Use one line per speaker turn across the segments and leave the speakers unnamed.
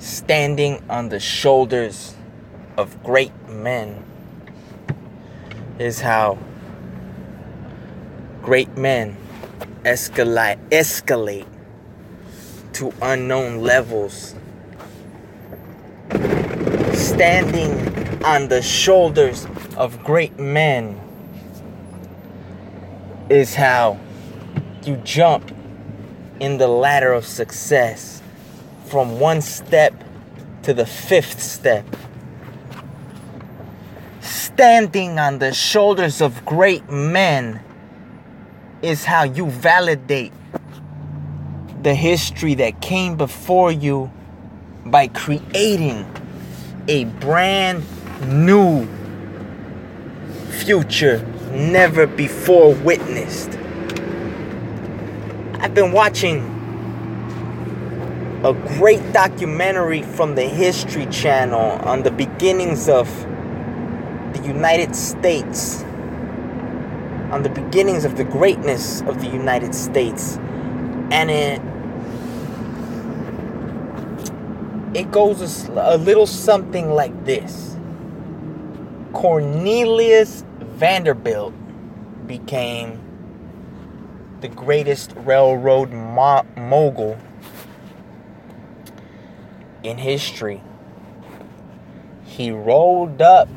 standing on the shoulders of great men is how great men escalate escalate to unknown levels. Standing on the shoulders of great men is how you jump in the ladder of success from one step to the fifth step. Standing on the shoulders of great men is how you validate the history that came before you by creating a brand new future never before witnessed. I've been watching a great documentary from the History Channel on the beginnings of the United States, on the beginnings of the greatness of the United States. And it it goes a, little something like this. Cornelius Vanderbilt became the greatest railroad mo- mogul in history. He rolled up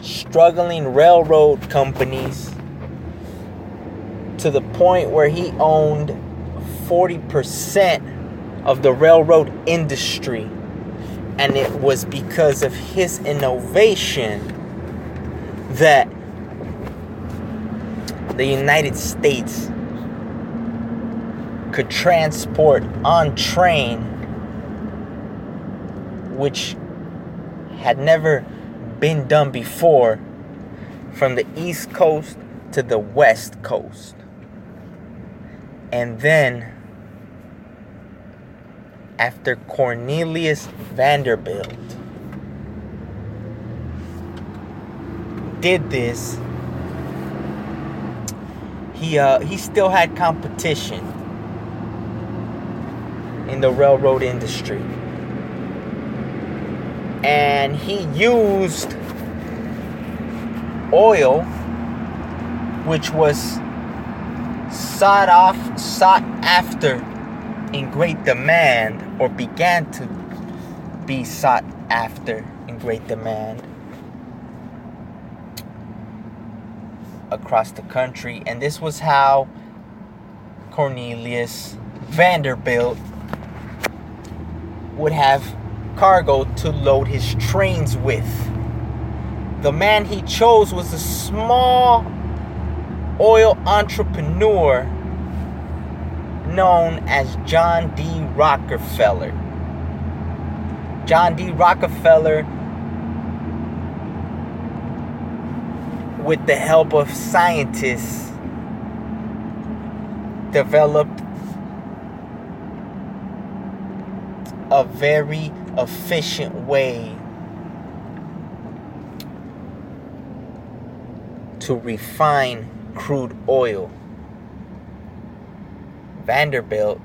struggling railroad companies to the point where he owned 40% of the railroad industry. And it was because of his innovation that the United States could transport on train, which had never been done before, from the East Coast to the West Coast. And then, after Cornelius Vanderbilt did this, he uh, he still had competition in the railroad industry. And he used oil which was sought off sought after in great demand or began to be sought after in great demand across the country. And this was how Cornelius Vanderbilt would have cargo to load his trains with. The man he chose was a small oil entrepreneur known as John D. Rockefeller. John D. Rockefeller with the help of scientists, developed a very efficient way to refine crude oil. Vanderbilt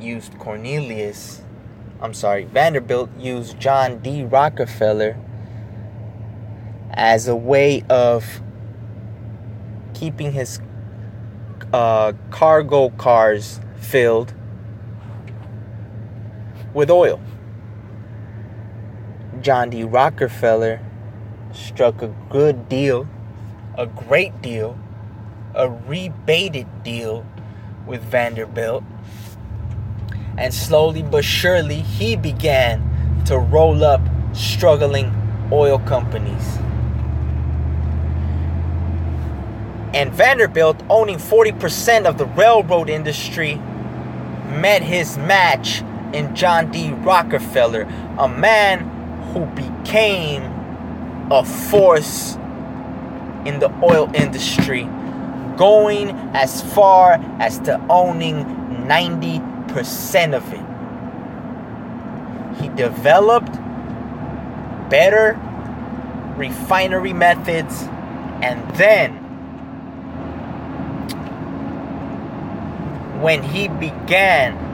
used Cornelius, I'm sorry, Vanderbilt used John D. Rockefeller as a way of keeping his uh, cargo cars filled with oil. John D. Rockefeller struck a good deal, a great deal, a rebated deal with Vanderbilt. And slowly but surely, he began to roll up struggling oil companies. And Vanderbilt, owning 40% of the railroad industry, met his match in John D. Rockefeller, a man who became a force in the oil industry, going as far as to owning 90% of it. He developed better refinery methods and then when he began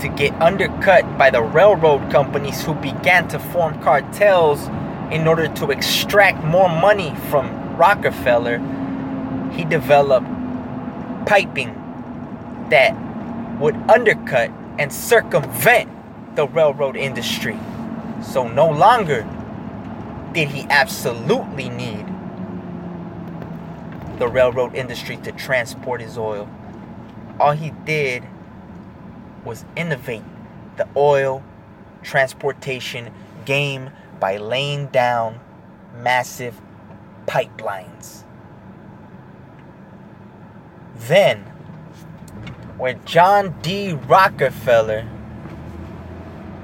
to get undercut by the railroad companies who began to form cartels in order to extract more money from Rockefeller, he developed piping that would undercut and circumvent the railroad industry. So no longer did he absolutely need the railroad industry to transport his oil. All he did was innovate the oil transportation game by laying down massive pipelines. Then, when John D. Rockefeller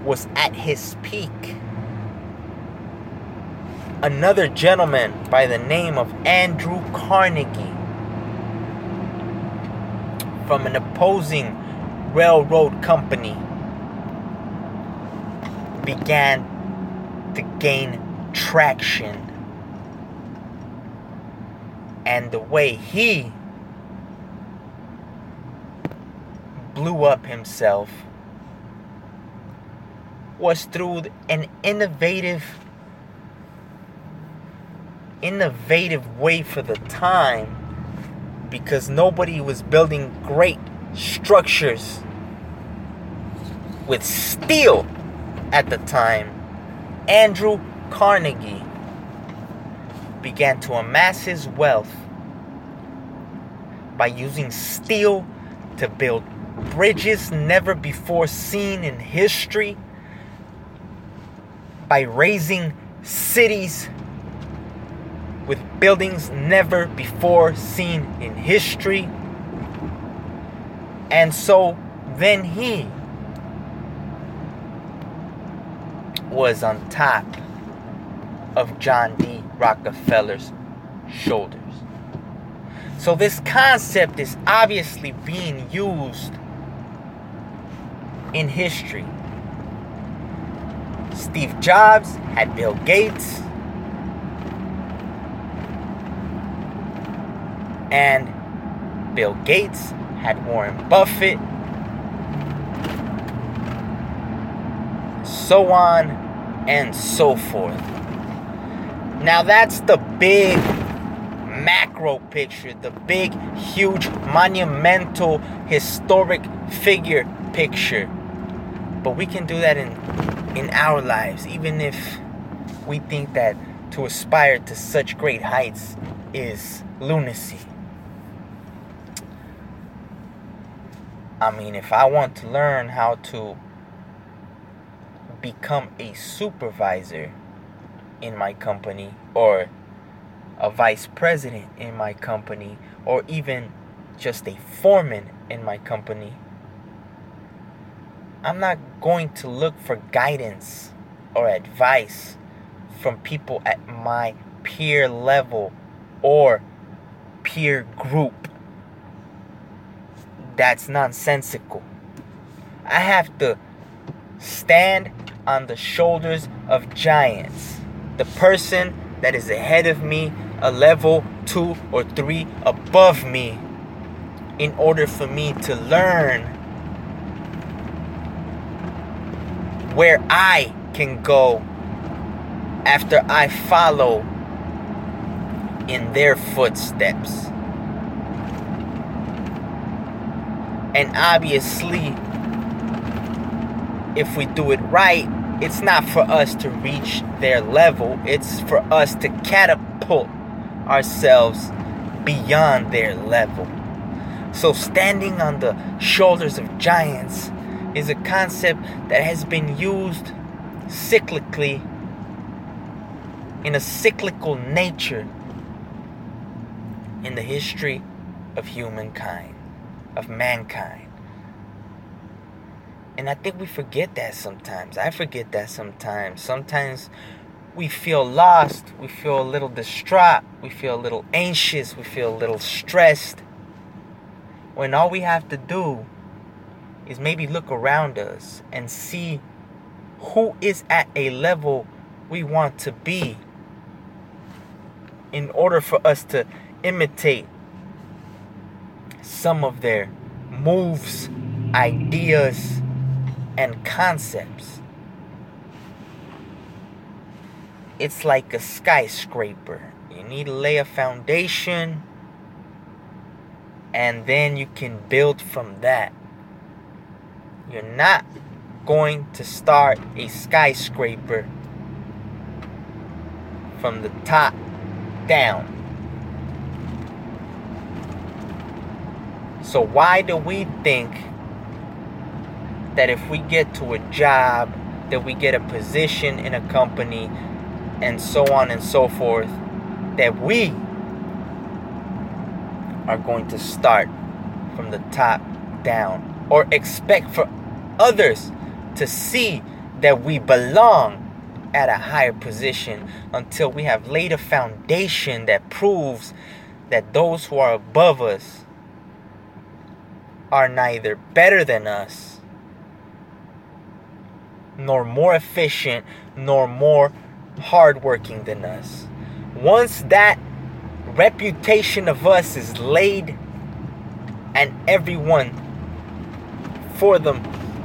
was at his peak, another gentleman by the name of Andrew Carnegie from an opposing railroad company began to gain traction. And the way he blew up himself was through an innovative innovative way for the time because nobody was building great structures with steel at the time, Andrew Carnegie began to amass his wealth by using steel to build bridges never before seen in history, by raising cities with buildings never before seen in history. And so then he was on top of John D. Rockefeller's shoulders. So this concept is obviously being used in history. Steve Jobs had Bill Gates. And Bill Gates had Warren Buffett. So on and so forth. Now that's the big macro picture, the big, huge, monumental, historic figure picture. But we can do that in in our lives, even if we think that to aspire to such great heights is lunacy. I mean, if I want to learn how to become a supervisor in my company or a vice president in my company or even just a foreman in my company, I'm not going to look for guidance or advice from people at my peer level or peer group. That's nonsensical. I have to stand on the shoulders of giants. The person that is ahead of me, a level two or three above me, in order for me to learn where I can go after I follow in their footsteps. And obviously, if we do it right, it's not for us to reach their level, it's for us to catapult ourselves beyond their level. So, standing on the shoulders of giants is a concept that has been used cyclically in a cyclical nature in the history of humankind, of mankind. And I think we forget that sometimes. I forget that sometimes. Sometimes we feel lost, we feel a little distraught, we feel a little anxious, we feel a little stressed. When all we have to do is maybe look around us and see who is at a level we want to be in order for us to imitate some of their moves, ideas, and concepts. It's like a skyscraper. You need to lay a foundation and then you can build from that. You're not going to start a skyscraper from the top down. So, why do we think that if we get to a job, that we get a position in a company, and so on and so forth, that we are going to start from the top down or expect for others to see that we belong at a higher position until we have laid a foundation that proves that those who are above us are neither better than us nor more efficient nor more hardworking than us. Once that reputation of us is laid and everyone for the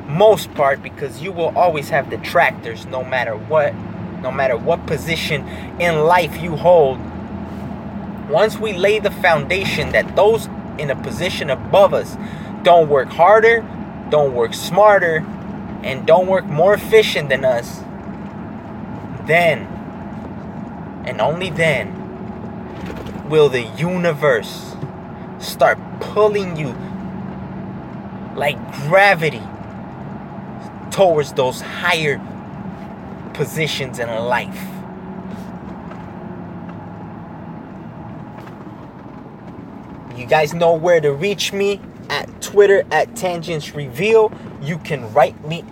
most part because you will always have detractors no matter what no matter what position in life you hold once we lay the foundation that those in a position above us don't work harder don't work smarter and don't work more efficient than us then and only then will the universe start pulling you like gravity towards those higher positions in life. You guys know where to reach me at Twitter at Tangents Reveal. You can write me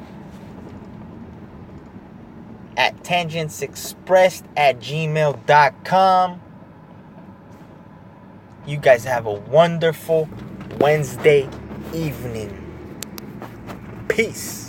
at tangents expressed at gmail.com. You guys have a wonderful Wednesday evening. Peace.